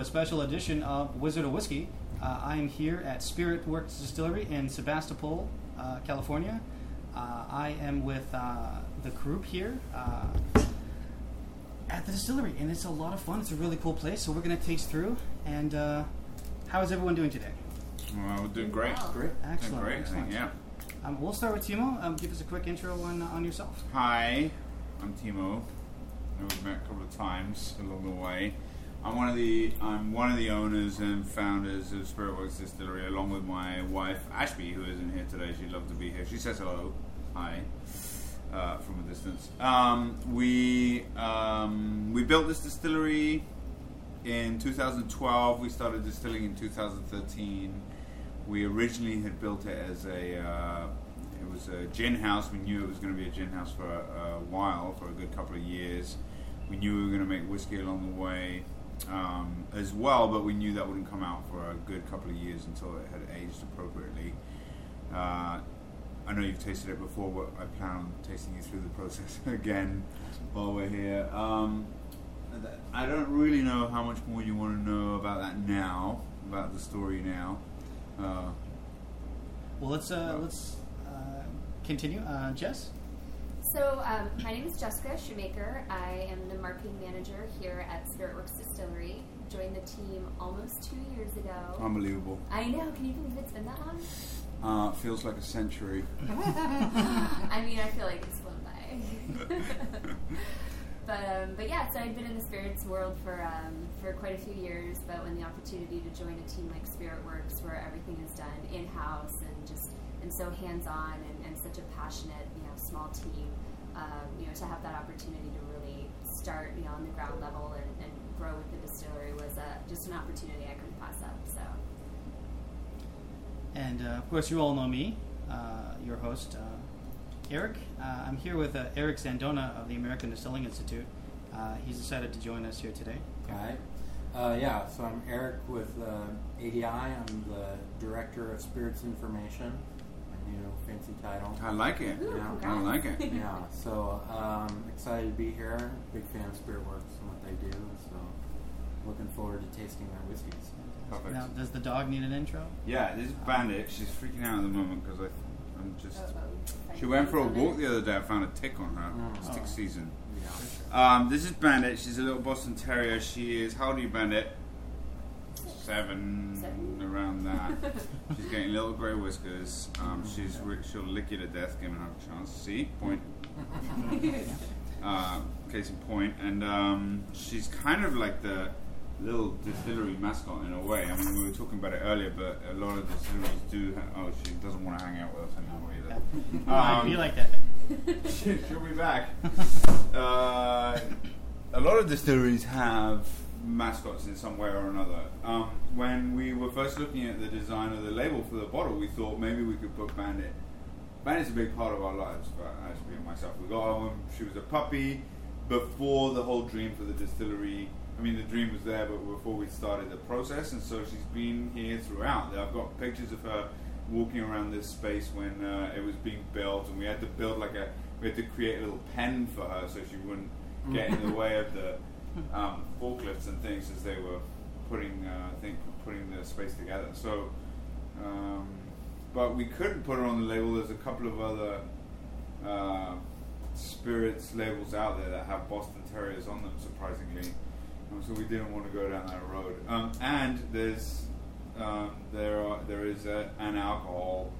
welcome to a special edition of Wizard of Whiskey. Uh, I am here at Spirit Works Distillery in Sebastopol, uh, California. Uh, I am with uh, the group here uh, at the distillery, and it's a lot of fun. It's a really cool place, so we're going to taste through. And uh, how is everyone doing today? Well, we're doing great. Wow. Great. Excellent. Doing great, excellent. think, yeah. Um, we'll start with Timo. Um, give us a quick intro on, on yourself. Hi, I'm Timo. We've met a couple of times along the way. I'm one of the I'm one of the owners and founders of Spiritworks Distillery, along with my wife Ashby, who isn't here today. She'd love to be here. She says hello, hi, uh, from a distance. Um, we um, we built this distillery in 2012. We started distilling in 2013. We originally had built it as a uh, it was a gin house. We knew it was going to be a gin house for a, a while, for a good couple of years. We knew we were going to make whiskey along the way um, as well, but we knew that wouldn't come out for a good couple of years until it had aged appropriately. Uh, I know you've tasted it before, but I plan on tasting you through the process again while we're here. Um, I don't really know how much more you want to know about that now, about the story now. Uh, Well, let's uh, let's uh, continue. Uh, Jess. So, um, my name is Jessica Shoemaker. I am the marketing manager here at Spiritworks Distillery. Joined the team almost two years ago. unbelievable. I know. Can you believe it's been that long? Uh, feels like a century. I mean, I feel like it's flown by. but um, but yeah, so I've been in the spirits world for um, for quite a few years. But when the opportunity to join a team like Spiritworks, where everything is done in house and just and so hands on and, and such a passionate small team, um, you know to have that opportunity to really start you know on the ground level and, and grow with the distillery was uh, just an opportunity I couldn't pass up. So. And uh, of course, you all know me, uh, your host, uh, Eric. Uh, I'm here with uh, Eric Zandona of the American Distilling Institute. Uh, he's decided to join us here today. Hi. Uh, yeah, so I'm Eric with uh, ADI. I'm the Director of Spirits Information. My new fancy title. I like it. Ooh, Yeah, I like it. yeah, so um, excited to be here. Big fan of Spirit Works and what they do. So looking forward to tasting their whiskeys. Perfect. Now, does the dog need an intro? Yeah, this is Bandit. She's freaking out at the moment because I'm just. Uh-oh. She went for a walk the other day. I found a tick on her. Mm. It's tick Oh. season. Yeah. Um, this is Bandit. She's a little Boston Terrier. She is. How old are you, Bandit? Seven, Seven. Around that. she's getting little grey whiskers. Um, she's re- she'll lick you to death, given her a chance. See, point. Uh, case in point, and um, she's kind of like the little distillery mascot in a way. I mean, we were talking about it earlier, but a lot of distilleries do. Ha- oh, she doesn't want to hang out with us anymore either. I Um, feel like that. she- She'll be back. Uh, a lot of distilleries have mascots in some way or another. Um, when we were first looking at the design of the label for the bottle, we thought maybe we could put Bandit. Bandit's a big part of our lives, for Ashby and myself. We got her when she was a puppy, before the whole dream for the distillery. I mean, the dream was there, but before we started the process, and so she's been here throughout. I've got pictures of her walking around this space when uh, it was being built, and we had to build like a, we had to create a little pen for her so she wouldn't get in the way of the um, forklifts and things as they were putting, uh, I think, putting the space together. So, um, but we couldn't put it on the label. There's a couple of other uh, spirits labels out there that have Boston Terriers on them, surprisingly. Um, so we didn't want to go down that road. Um, and there's um, there are there is a, an alcohol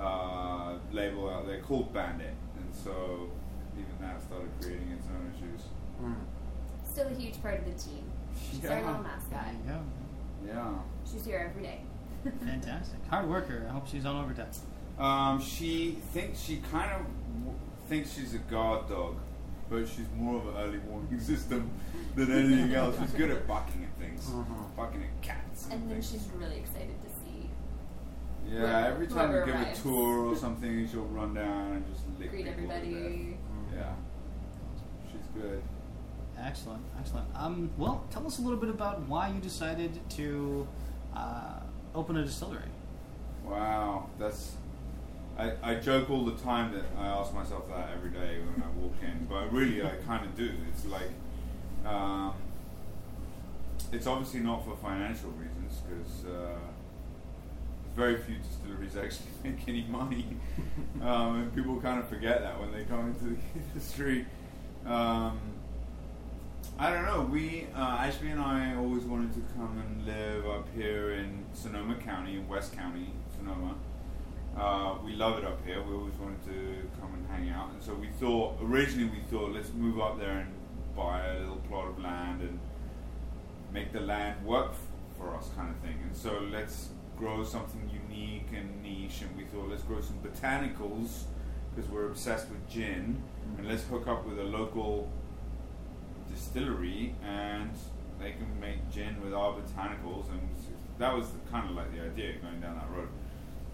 uh, label out there called Bandit, and so even that started creating its own issues. Mm. Still a huge part of the team. She's our little mascot. Yeah, Yeah. She's here every day. fantastic. Hard worker. I hope she's on overtime. Um, she thinks she kind of w- thinks she's a guard dog, but she's more of an early warning system than anything else. She's good at barking at things, Mhm. barking at cats. And then things. she's really excited to see yeah. whoever- Every time we give arrives. a tour or something, she'll run down and just lick greet people to death. everybody. Yeah, she's good. Excellent, excellent. Um, well, tell us a little bit about why you decided to uh, open a distillery. Wow, that's. I, I joke all the time that I ask myself that every day when I walk in, but really I kind of do. It's like, um, it's obviously not for financial reasons because uh, very few distilleries actually make any money, um, and people kind of forget that when they come into the industry. Um, I don't know. We uh, Ashby and I always wanted to come and live up here in Sonoma County, in West County, Sonoma. Uh, we love it up here. We always wanted to come and hang out, and so we thought originally we thought let's move up there and buy a little plot of land and make the land work f- for us, kind of thing. And so let's grow something unique and niche, and we thought let's grow some botanicals because we're obsessed with gin, and let's hook up with a local distillery and they can make gin with our botanicals, and that was kind of like the idea going down that road.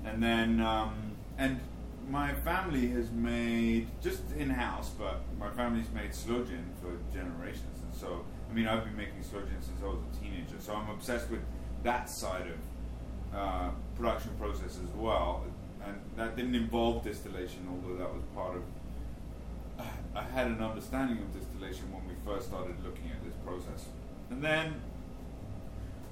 And then, um, and my family has made just in house, but my family's made sloe gin for generations, and so I mean I've been making sloe gin since I was a teenager, so I'm obsessed with that side of uh, production process as well. And that didn't involve distillation, although that was part of I had an understanding of distillation when we first started looking at this process. And then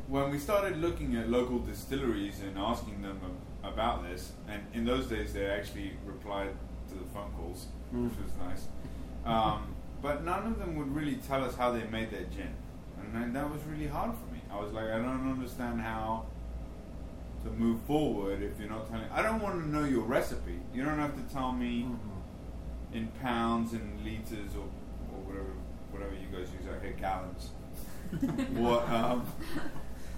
when we started looking at local distilleries and asking them about this, and in those days they actually replied to the phone calls, which was nice. Um, but none of them would really tell us how they made their gin. And that was really hard for me. I was like, I don't understand how to move forward if you're not telling. I don't want to know your recipe. You don't have to tell me in pounds and liters or, or whatever whatever you guys use out here, gallons. what um,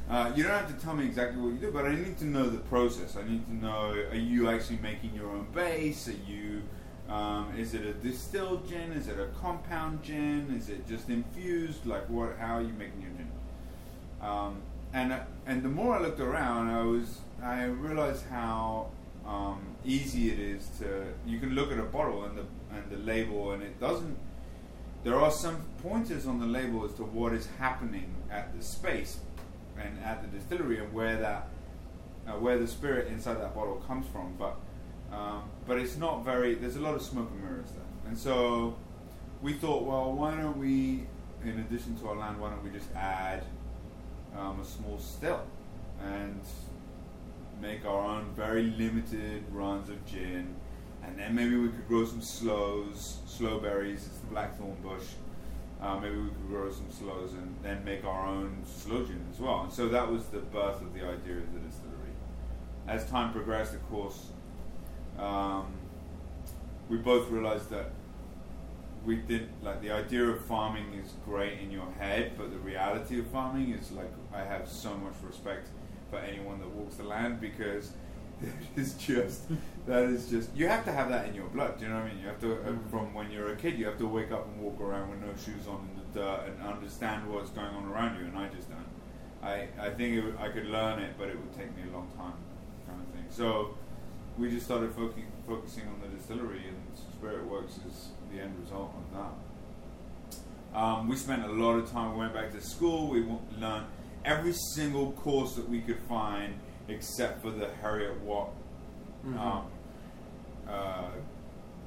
uh, you don't have to tell me exactly what you do, but I need to know the process. I need to know: Are you actually making your own base? Are you um, is it a distilled gin? Is it a compound gin? Is it just infused? Like what? How are you making your gin? Um, and uh, and the more I looked around, I was I realized how um, easy it is to you can look at a bottle and the and the label and it doesn't. There are some pointers on the label as to what is happening at the space and at the distillery and where that uh, where the spirit inside that bottle comes from, but um, but it's not very. There's a lot of smoke and mirrors there, and so we thought, well, why don't we, in addition to our land, why don't we just add um, a small still and make our own very limited runs of gin, and then maybe we could grow some sloes, sloe berries. It's the blackthorn bush. Uh, maybe we could grow some sloes and then make our own sloe gin as well. And so that was the birth of the idea of the distillery. As time progressed, of course, um, we both realized that we did like the idea of farming is great in your head, but the reality of farming is like I have so much respect for anyone that walks the land because it is just that is just you have to have that in your blood. Do you know what I mean? You have to uh, from when you're a kid, you have to wake up and walk around with no shoes on in the dirt and understand what's going on around you, and I just don't. I I think it I could learn it, but it would take me a long time, kind of thing. So we just started focusing focusing on the distillery, and Spirit Works is the end result of that. Um, we spent a lot of time. We went back to school. We w- learned every single course that we could find, except for the Heriot-Watt um, uh,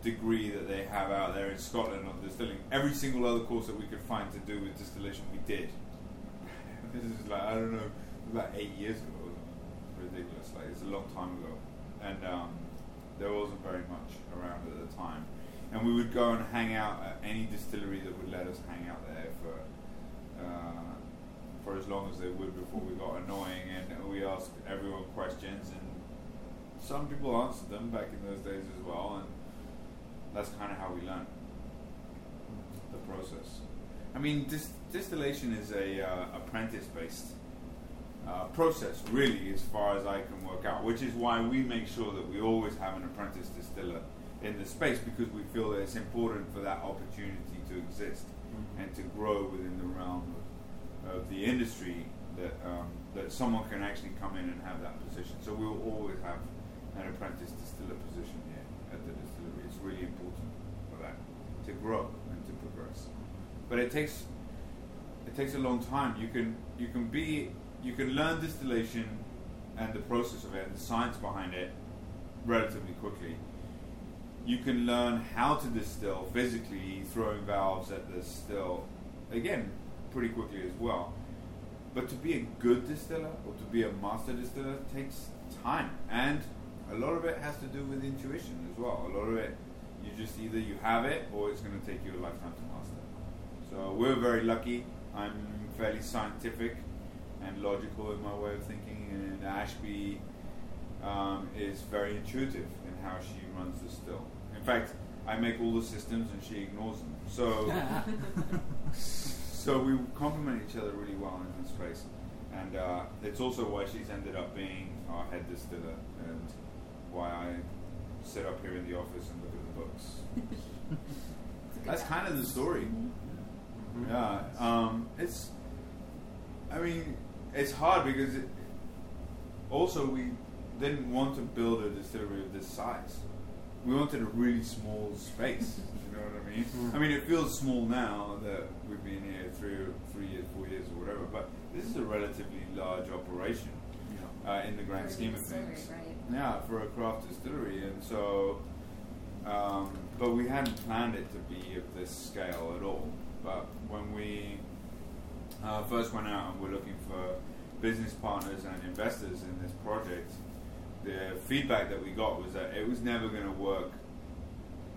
degree that they have out there in Scotland on distilling. Every single other course that we could find to do with distillation, we did. this is like I don't know, about eight years ago. Ridiculous. Like it's a long time ago, and um, there wasn't very much around at the time. And we would go and hang out at any distillery that would let us hang out there for uh, for as long as they would before we got annoying. And we asked everyone questions, and some people answered them back in those days as well. And that's kind of how we learned the process. I mean, dis- distillation is a uh, apprentice based uh, process, really, as far as I can work out. Which is why we make sure that we always have an apprentice distiller in the space because we feel that it's important for that opportunity to exist and to grow within the realm of, the industry. That um, that someone can actually come in and have that position. So we will always have an apprentice distiller position here at the distillery. It's really important for that to grow and to progress. But it takes it takes a long time. You can you can be you can learn distillation and the process of it and the science behind it relatively quickly. You can learn how to distill physically, throwing valves at the still again pretty quickly as well. but to be a good distiller or to be a master distiller takes time, and a lot of it has to do with intuition as well. A lot of it, you just either you have it or it's going to take you a lifetime to master. So we're very lucky. I'm fairly scientific and logical in my way of thinking, and Ashby um, is very intuitive in how she runs the still. In fact, I make all the systems and she ignores them. So, so we complement each other really well in this space, and uh, it's also why she's ended up being our head distiller, and why I sit up here in the office and look at the books. That's kind of the story. Mhm. Yeah, um, it's. I mean, it's hard because it, also we didn't want to build a distillery of this size. We wanted a really small space. you know what I mean? Mhm. I mean, it feels small now that we've been here three, or three years, four years, or whatever. But this is a relatively large operation uh, in the grand For scheme of things. right. Yeah, for a craft distillery, and so, um, but we hadn't planned it to be of this scale at all. But when we uh, first went out and were looking for business partners and investors in this project, the feedback that we got was that it was never going to work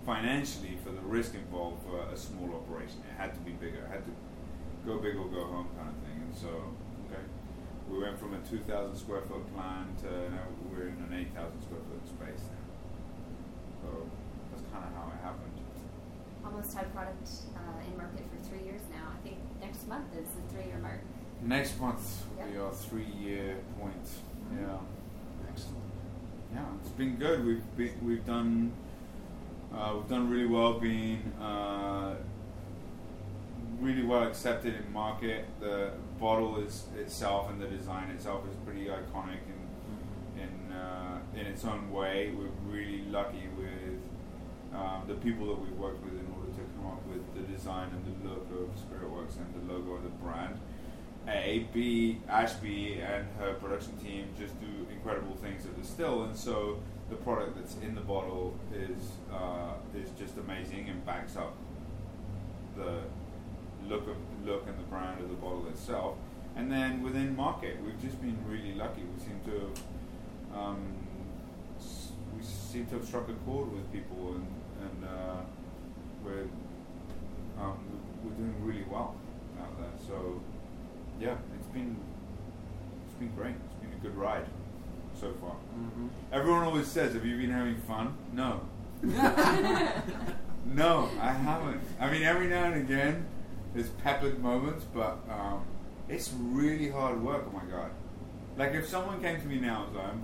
financially for the risk involved for a small operation. It had to be bigger. It had to go big or go home kind of thing. And so, okay, we went from a 2,000 square foot plan to now we're in an 8,000 square foot space now. So that's kind of how it happened. Almost had product uh, in market for three years now. I think next month is the three-year mark. Next month will be Yep. our three year point. Yeah. Yeah, it's been good. We've been, we've done uh, we've done really well being uh, really well accepted in market. The bottle is itself and the design itself is pretty iconic in in uh, in its own way. We're really lucky with um, the people that we've worked with in order to come up with the design and the look of Spiritworks and the logo of the brand. A, B, Ashby and her production team just do incredible things at the still, and so the product that's in the bottle is uh, is just amazing and backs up the look of look and the brand of the bottle itself. And then within market, we've just been really lucky. We seem to have um, we seem to have struck a chord with people, and and uh, we're um, we're doing really well out there. So yeah, it's been it's been great. It's been a good ride so far. Mhm. Everyone always says, "Have you been having fun?" No, no, I haven't. I mean, every now and again, there's peppered moments, but um, it's really hard work. Oh my god! Like if someone came to me now and was I'm-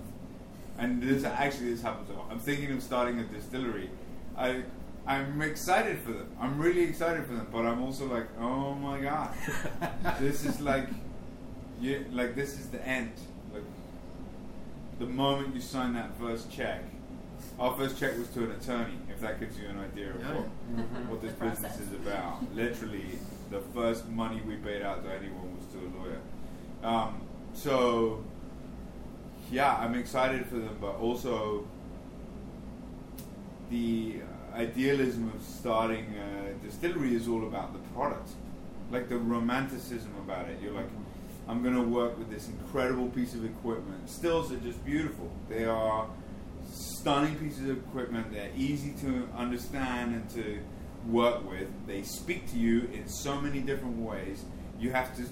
and this actually this happens. I'm thinking of starting a distillery. I I'm excited for them. I'm really excited for them, but I'm also like, oh my god, this is like, you like this is the end. Like the moment you sign that first check. Our first check was to an attorney, if that gives you an idea of Yeah. what, Mhm. what this business is about. Literally, the first money we paid out to anyone was to a lawyer. Um, so, yeah, I'm excited for them, but also the idealism of starting a distillery is all about the product, like the romanticism about it. You're like, I'm going to work with this incredible piece of equipment. Stills are just beautiful. They are stunning pieces of equipment. They're easy to understand and to work with. They speak to you in so many different ways. You have to.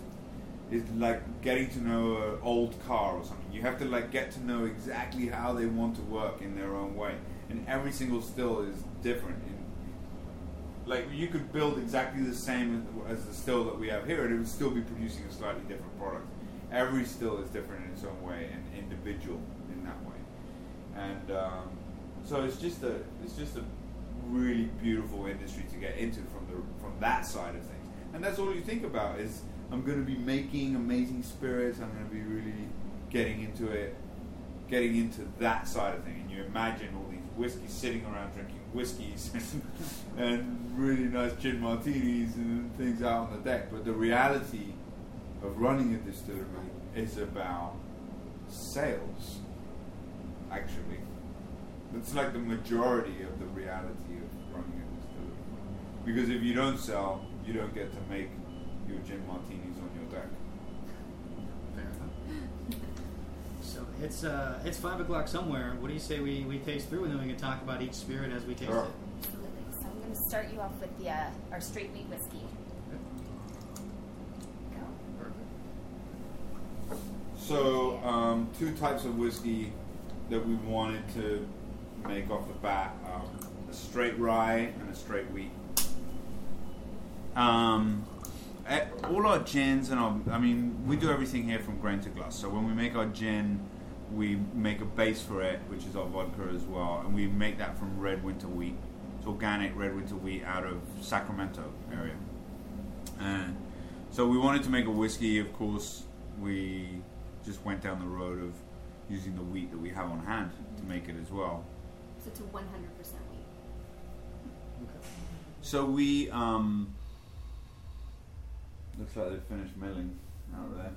It's like getting to know an old car or something. You have to like get to know exactly how they want to work in their own way, and every single still is different. In, like you could build exactly the same as the still that we have here, and it would still be producing a slightly different product. Every still is different in its own way and individual in that way, and um, so it's just a it's just a really beautiful industry to get into from the from that side of things, and that's all you think about is I'm going to be making amazing spirits. I'm going to be really getting into it, getting into that side of thing, and you imagine all these whiskeys sitting around drinking whiskeys and really nice gin martinis and things out on the deck. But the reality of running a distillery is about sales, actually. It's like the majority of the reality of running a distillery. Because if you don't sell, you don't get to make your gin martinis on your deck. It's uh, it's five o'clock somewhere. What do you say we, we taste through and then we can talk about each spirit as we taste Sure. it? Absolutely. So I'm going to start you off with the uh, our straight wheat whiskey. Go. So, um, two types of whiskey that we wanted to make off the bat: um, a straight rye and a straight wheat. Um, eh, all our gins and our, I mean, we do everything here from grain to glass. So when we make our gin, we make a base for it, which is our vodka as well, and we make that from red winter wheat. It's organic red winter wheat out of Sacramento area. And so we wanted to make a whiskey. Of course, we just went down the road of using the wheat that we have on hand to make it as well. So to 100% wheat. So we um, looks like they've finished milling out there.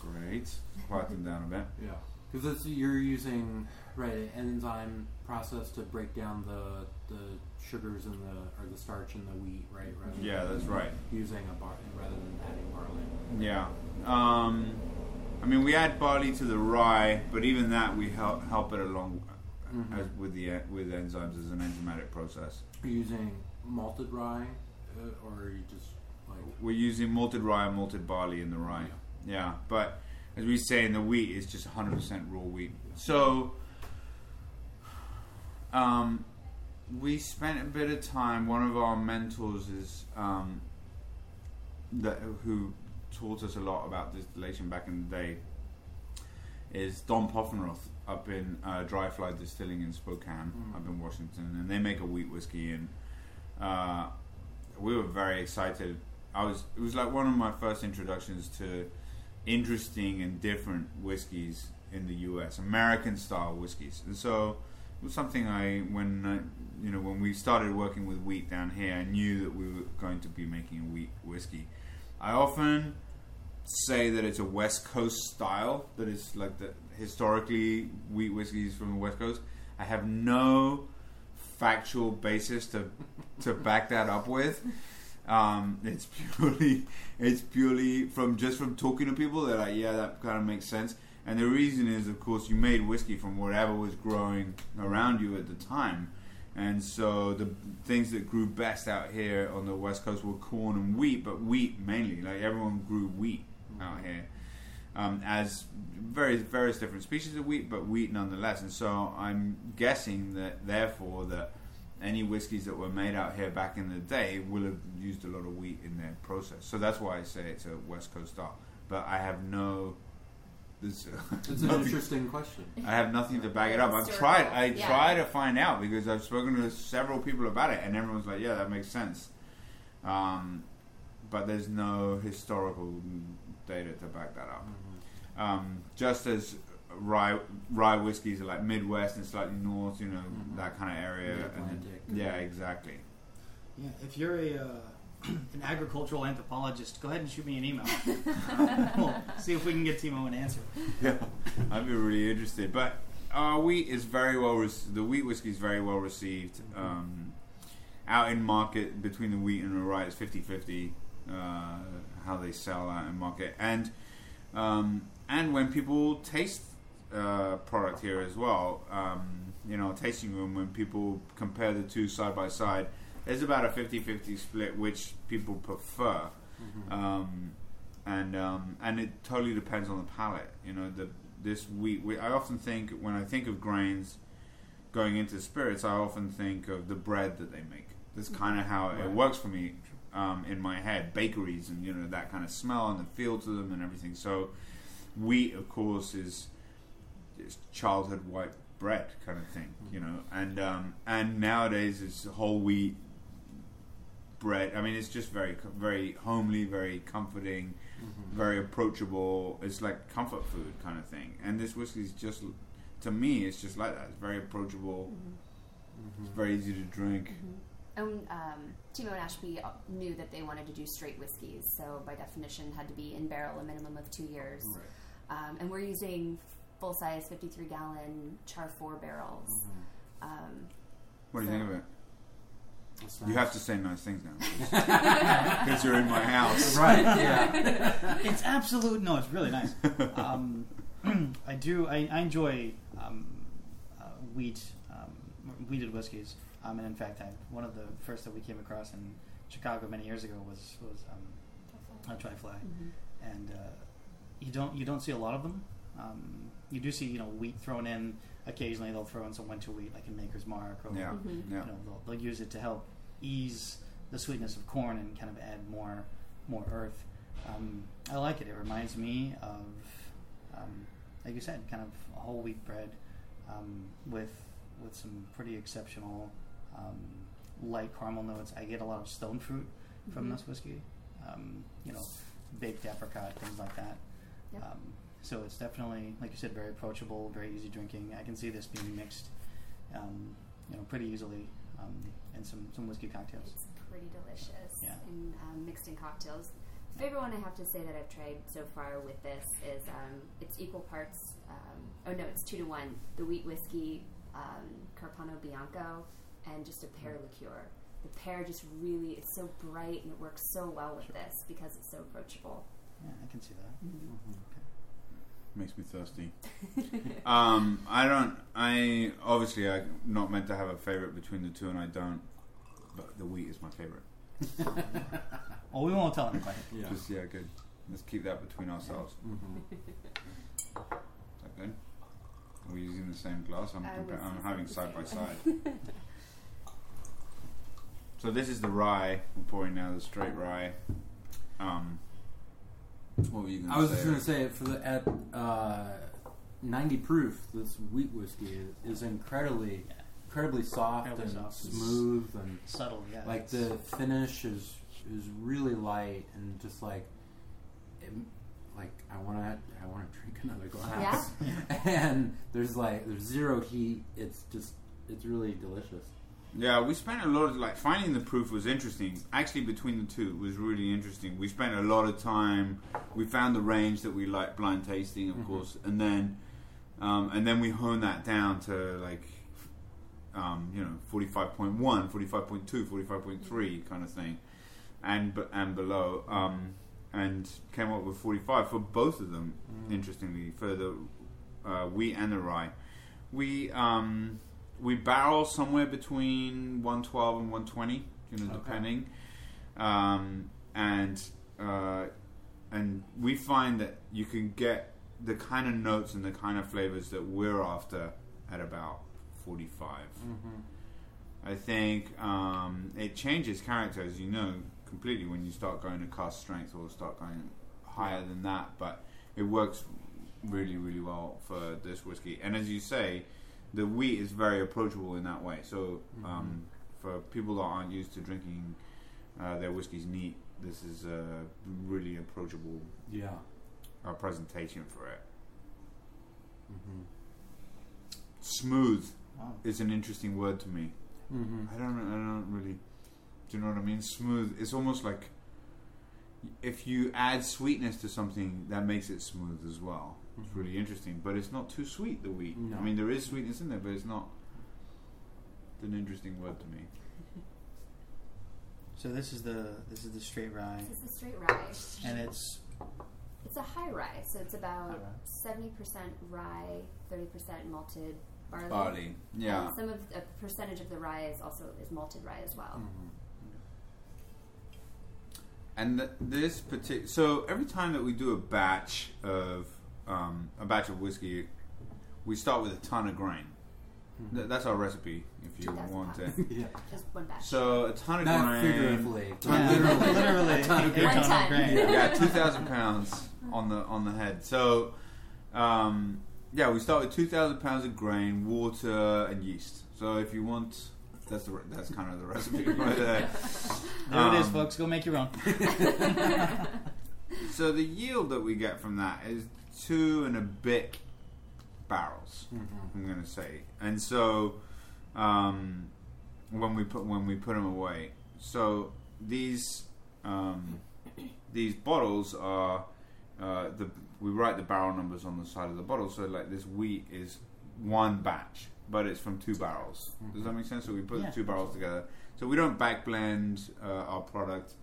Great, quiet them down a bit. Yeah, because you're using right an enzyme process to break down the the sugars in the or the starch in the wheat, right? Rather Yeah, that's right. Using a bar rather than adding barley. Yeah. Um, I mean, we add barley to the rye, but even that we help help it along Mhm. as with the with enzymes as an enzymatic process. Are you using malted rye, uh, or are you just like We're using malted rye and malted barley in the rye. Yeah, but as we say in the wheat, it's just 100% raw wheat. So, um, we spent a bit of time. One of our mentors is um, that who taught us a lot about distillation back in the day. Is Don Poffenroth up in uh, Dry Fly Distilling in Spokane, Mm. up in Washington, and they make a wheat whiskey and. Uh, we were very excited. I was. It was like one of my first introductions to interesting and different whiskeys in the U.S. American style whiskeys, and so it was something I when I, you know when we started working with wheat down here, I knew that we were going to be making a wheat whiskey. I often say that it's a West Coast style. That is like the historically wheat whiskeys from the West Coast. I have no factual basis to to back that up with. Um, it's purely it's purely from just from talking to people. They're like, yeah, that kind of makes sense. And the reason is, of course, you made whiskey from whatever was growing around you at the time. And so the things that grew best out here on the west coast were corn and wheat, but wheat mainly. Like everyone grew wheat out here, um, as various various different species of wheat, but wheat nonetheless. And so I'm guessing that therefore that any whiskies that were made out here back in the day will have used a lot of wheat in their process. So that's why I say it's a west coast style. But I have no. This, It's an interesting question. I have nothing to back it up. I've tried. I yeah. try to find out because I've spoken to several people about it, and everyone's like, "Yeah, that makes sense." Um, but there's no historical data to back that up. Mhm. Um, just as rye rye whiskeys are like Midwest and slightly north, you know, Mhm. that kind of area. and then- yeah, exactly. Yeah, if you're a uh, an agricultural anthropologist, go ahead and shoot me an email. we'll see if we can get Timo an answer. Yeah, I'd be really interested. But our wheat is very well. Rec- the wheat whiskey is very well received. Um, out in market between the wheat and the rye, it's 50-50, uh, how they sell out in market, and um, and when people taste uh, product here as well, um, you know, tasting room when people compare the two side by side, there's about a 50-50 split which people prefer Mhm. um, and um, and it totally depends on the palate. You know, the this wheat. We, I often think when I think of grains going into spirits, I often think of the bread that they make. That's kind of how it works for me um, in my head. Bakeries and you know that kind of smell and the feel to them and everything. So wheat, of course, is childhood white bread kind of thing. You know, and um, and nowadays it's whole wheat bread. I mean, it's just very, very homely, very comforting, Mhm. very approachable. It's like comfort food kind of thing. And this whiskey is just, to me, it's just like that. It's very approachable. It's Mhm. very easy to drink. And um, Timo and Ashby uh, knew that they wanted to do straight whiskeys, so by definition had to be in barrel a minimum of two years. Right. Um, and we're using full size 53 gallon char 4 barrels. Mhm. Um, What do you think of it? That's You have to say nice things now because you're in my house. right. Yeah. it's absolute. No, it's really nice. Um, I do. I, I enjoy um, uh, wheat, um, wheated whiskeys. Um, and in fact, I, one of the first that we came across in Chicago many years ago was was um, a Dry Fly, Mhm. and uh, you don't you don't see a lot of them. Um, you do see you know wheat thrown in occasionally. They'll throw in some winter wheat like in Maker's Mark, or Yeah, Mhm. yeah. you know they'll, they'll use it to help ease the sweetness of corn and kind of add more more earth. Um, I like it. It reminds me of, um, like you said, kind of a whole wheat bread um, with with some pretty exceptional um, light caramel notes. I get a lot of stone fruit from Mhm. this whiskey. Um, you know, baked apricot, things like that. Yep. Um, so it's definitely, like you said, very approachable, very easy drinking. I can see this being mixed, um, you know, pretty easily um, in some, some whiskey cocktails. It's pretty delicious Yeah. and um, mixed in cocktails. The favorite one I have to say that I've tried so far with this is um, it's equal parts. Um, oh no, it's two to one. The wheat whiskey, um, Carpano Bianco, and just a pear liqueur. The pear just really it's so bright and it works so well with Sure. this because it's so approachable. Yeah, I can see that. Mhm. Makes me thirsty. um, I don't. I obviously I'm not meant to have a favorite between the two, and I don't. But the wheat is my favorite. Well, we won't tell anybody. Yeah. Just yeah, good. Let's keep that between ourselves. Mhm. Is that good? Are we using the same glass? I'm, compa- I'm having side by side. so this is the rye. We're pouring now the straight rye. Um, what were you going to say? I was just going to say for the at uh, 90 proof, this wheat whiskey is incredibly, Yeah. incredibly soft Incredibly and soft. smooth, and Subtle, yeah. like it's- the finish is is really light and just like, it, like I want to I want to drink another glass. and there's like there's zero heat. It's just it's really delicious. Yeah, we spent a lot of like finding the proof was interesting. Actually, between the two was really interesting. We spent a lot of time. We found the range that we like blind tasting, of Mhm. course, and then um, and then we honed that down to like um, you know 45.1, 45.2, 45.3 kind of thing, and b- and below, um, and came up with 45 for both of them. Mm. Interestingly, for the uh, wheat and the rye, we. Um, we barrel somewhere between 112 and 120, you know, Okay. depending. Um, and uh, and we find that you can get the kind of notes and the kind of flavors that we're after at about 45. Mm-hmm. I think um, it changes character, as you know, completely when you start going to cask strength or start going higher than that. But it works really, really well for this whiskey. And as you say, the wheat is very approachable in that way. So um, for people that aren't used to drinking uh, their whiskeys neat, this is a really approachable Yeah. uh, presentation for it. Mm-hmm. Smooth wow. is an interesting word to me. Mm-hmm. I don't. I don't really. Do you know what I mean? Smooth. It's almost like if you add sweetness to something, that makes it smooth as well. It's really interesting, but it's not too sweet. The wheat. No. I mean, there is sweetness in there, but it's not. It's an interesting word to me. So this is the this is the straight rye, This is a straight rye. and it's It's a high rye, so it's about rye. seventy percent rye, thirty percent malted barley. Barley. Yeah. And some of a percentage of the rye is also is malted rye as well. Mm-hmm. And th- this particular, so every time that we do a batch of um, a batch of whiskey, we start with a ton of grain. Th- that's our recipe, if you 2,000 want it. pounds. yeah. Just one batch. So a ton of Not grain. figuratively. yeah, literally. literally A ton of a One ton of grain. yeah, two thousand pounds on the on the head. So, um, yeah, we start with two thousand pounds of grain, water, and yeast. So if you want, that's the re- that's kind of the recipe right there. There it is, Um, folks. Go make your own. So the yield that we get from that is two and a bit barrels. Mm-hmm. I'm going to say, and so um, when we put when we put them away, so these um, these bottles are uh, the we write the barrel numbers on the side of the bottle. So like this wheat is one batch, but it's from two barrels. Does that make sense? So we put Yeah. the two barrels together. So we don't back blend uh, our product.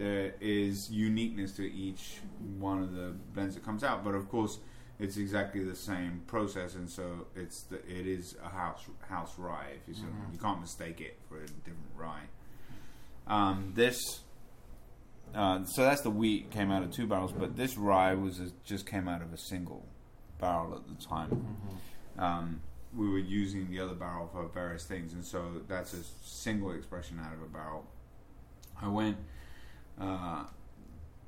There is uniqueness to each one of the blends that comes out, but of course, it's exactly the same process, and so it's the, it is a house house rye. If you I mean. Mhm. you can't mistake it for a different rye. Um, this uh, so that's the wheat came out of two barrels, but this rye was a, just came out of a single barrel at the time. Mm-hmm. Um, we were using the other barrel for various things, and so that's a single expression out of a barrel. I went, uh,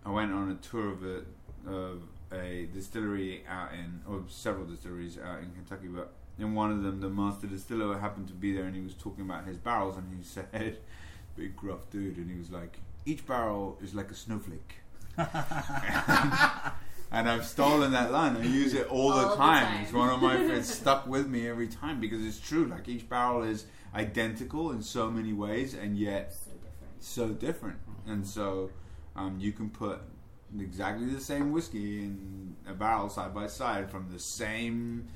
I went on a tour of a, of a distillery out in, or several distilleries out in Kentucky, but in one of them, the master distiller happened to be there, and he was talking about his barrels, and he said, "Big gruff dude," and he was like, "Each barrel is like a snowflake." and I've stolen that line. I use it all, the, All the time. time. It's one of my. It's stuck with me every time because it's true. Like each barrel is identical in so many ways, and yet So different. so different. And so um, you can put exactly the same whiskey in a barrel side by side from the same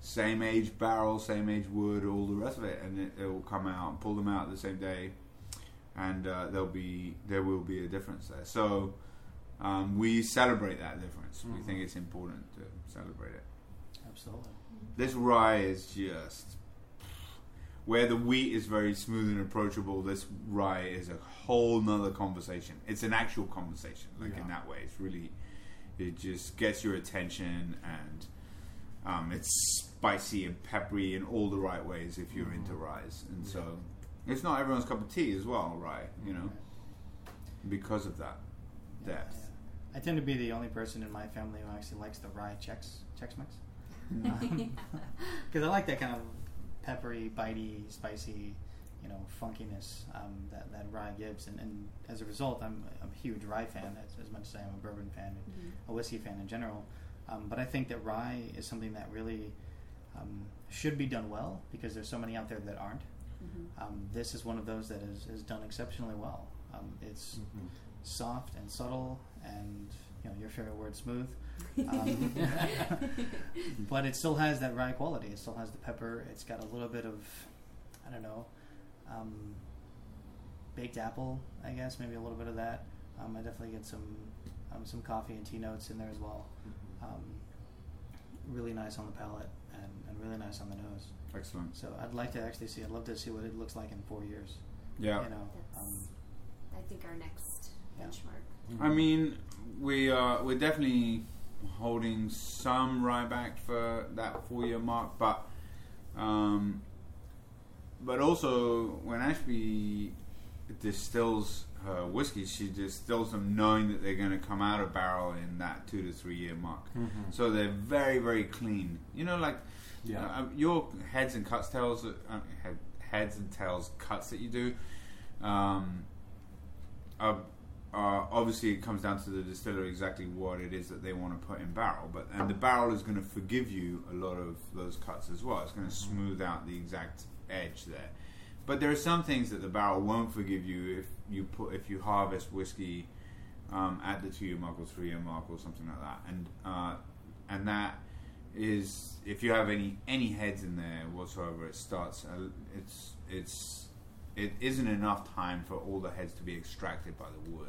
same age barrel, same age wood, all the rest of it, and it, it will come out. Pull them out the same day, and uh, there'll be there will be a difference there. So. Um, we celebrate that difference. We Mhm. think it's important to celebrate it. Absolutely. This rye is just where the wheat is very smooth and approachable. This rye is a whole nother conversation. It's an actual conversation, like in that way. It's really, it just gets your attention and um, it's spicy and peppery in all the right ways if you're into rye. And so it's not everyone's cup of tea as well, rye. You know, because of that Yeah, depth. yeah. I tend to be the only person in my family who actually likes the rye checks, Chex Mix because I like that kind of peppery, bitey, spicy, you know, funkiness um, that that rye gives, and, and as a result, I'm, I'm a huge rye fan as, as much as I am a bourbon fan and Mhm. a whiskey fan in general. Um, but I think that rye is something that really um, should be done well because there's so many out there that aren't. Mhm. Um, this is one of those that is, is done exceptionally well. Um, it's Mm-hmm. soft and subtle, and you know your favorite word, smooth. Um, but it still has that rye quality. It still has the pepper. It's got a little bit of, I don't know, um, baked apple. I guess maybe a little bit of that. Um, I definitely get some um, some coffee and tea notes in there as well. Um, really nice on the palate and, and really nice on the nose. Excellent. So I'd like to actually see. I'd love to see what it looks like in four years. Yeah. You know. Um, I think, our next Yeah. benchmark. I mean, we are we're definitely holding some rye back for that four year mark, but um, but also when Ashby distills her whiskey, she distills them knowing that they're going to come out of barrel in that two to three year mark. Mhm. So they're very very clean. You know, like Yeah. uh, your heads and cuts tails, uh, heads and tails cuts that you do. Um, are, are obviously it comes down to the distiller exactly what it is that they want to put in barrel, but and the barrel is going to forgive you a lot of those cuts as well. It's going to smooth out the exact edge there. But there are some things that the barrel won't forgive you if you put if you harvest whiskey um, at the two year mark or three year mark or something like that, and uh, and that is if you have any any heads in there whatsoever, it starts. Uh, it's it's it isn't enough time for all the heads to be extracted by the wood.